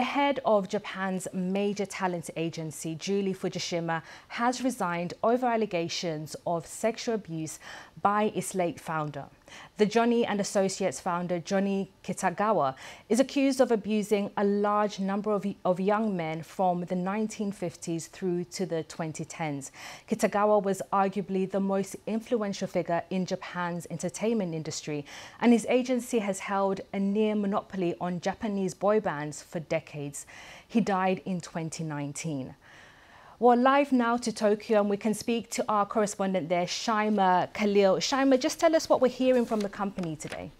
The head of Japan's major talent agency, Julie Fujishima, has resigned over allegations of sexual abuse by its late founder. The Johnny and Associates founder, Johnny Kitagawa, is accused of abusing a large number of, of young men from the 1950s through to the 2010s. Kitagawa was arguably the most influential figure in Japan's entertainment industry, and his agency has held a near monopoly on Japanese boy bands for decades decades. He died in 2019. Well, live now to Tokyo, and we can speak to our correspondent there, Shaimaa Khalil. Shaimaa, just tell us what we're hearing from the company today.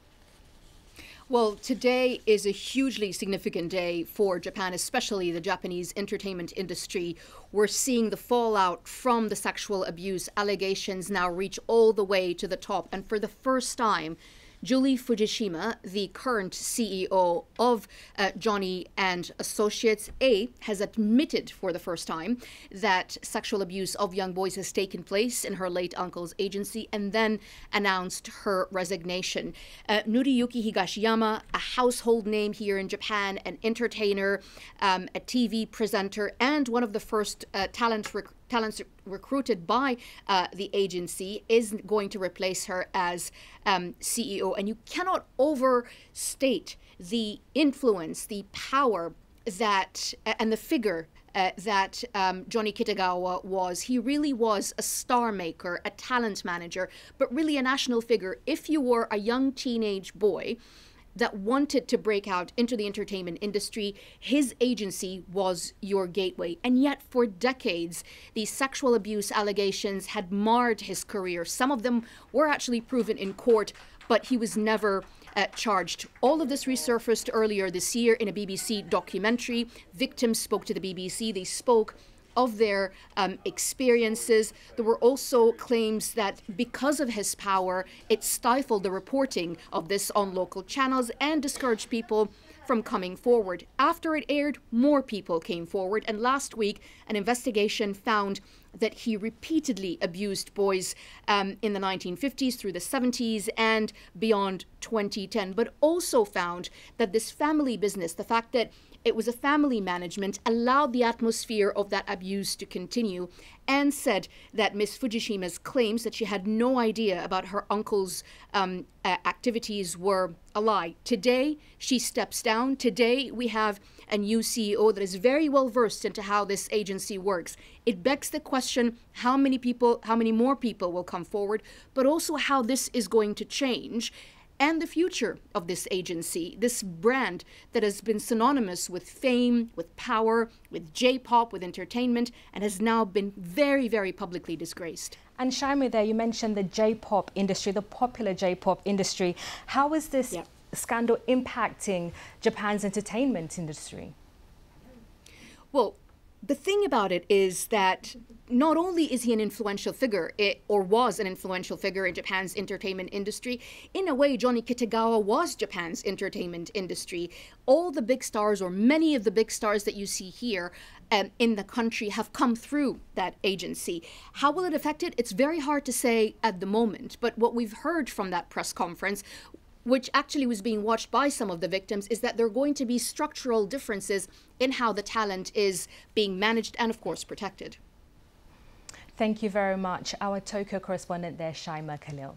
Well, today is a hugely significant day for Japan, especially the Japanese entertainment industry. We're seeing the fallout from the sexual abuse allegations now reach all the way to the top. And for the first time, Julie Fujishima, the current CEO of uh, Johnny and Associates, A, has admitted for the first time that sexual abuse of young boys has taken place in her late uncle's agency and then announced her resignation. Uh, Noriyuki Higashiyama, a household name here in Japan, an entertainer, um, a TV presenter, and one of the first uh, talent rec- talents recruited by uh, the agency is going to replace her as um, CEO. And you cannot overstate the influence, the power that, and the figure uh, that um, Johnny Kitagawa was. He really was a star maker, a talent manager, but really a national figure. If you were a young teenage boy, that wanted to break out into the entertainment industry, his agency was your gateway. And yet, for decades, these sexual abuse allegations had marred his career. Some of them were actually proven in court, but he was never uh, charged. All of this resurfaced earlier this year in a BBC documentary. Victims spoke to the BBC. They spoke of their um, experiences. There were also claims that because of his power, it stifled the reporting of this on local channels and discouraged people from coming forward. After it aired, more people came forward, and last week, an investigation found that he repeatedly abused boys um, in the 1950s through the 70s and beyond 2010, but also found that this family business, the fact that it was a family management, allowed the atmosphere of that abuse to continue, and said that Ms. Fujishima's claims that she had no idea about her uncle's um, uh, activities were a lie. Today, she steps down. Today, we have a new CEO that is very well versed into how this agency works. It begs the question how many people, how many more people will come forward, but also how this is going to change and the future of this agency, this brand that has been synonymous with fame, with power, with J pop, with entertainment, and has now been very, very publicly disgraced. And Shaimaa, there you mentioned the J pop industry, the popular J pop industry. How is this yep. scandal impacting Japan's entertainment industry? Well, the thing about it is that not only is he an influential figure, it, or was an influential figure in Japan's entertainment industry, in a way, Johnny Kitagawa was Japan's entertainment industry. All the big stars, or many of the big stars that you see here um, in the country, have come through that agency. How will it affect it? It's very hard to say at the moment, but what we've heard from that press conference which actually was being watched by some of the victims, is that there are going to be structural differences in how the talent is being managed and, of course, protected. Thank you very much. Our Tokyo correspondent there, Shaimaa Khalil.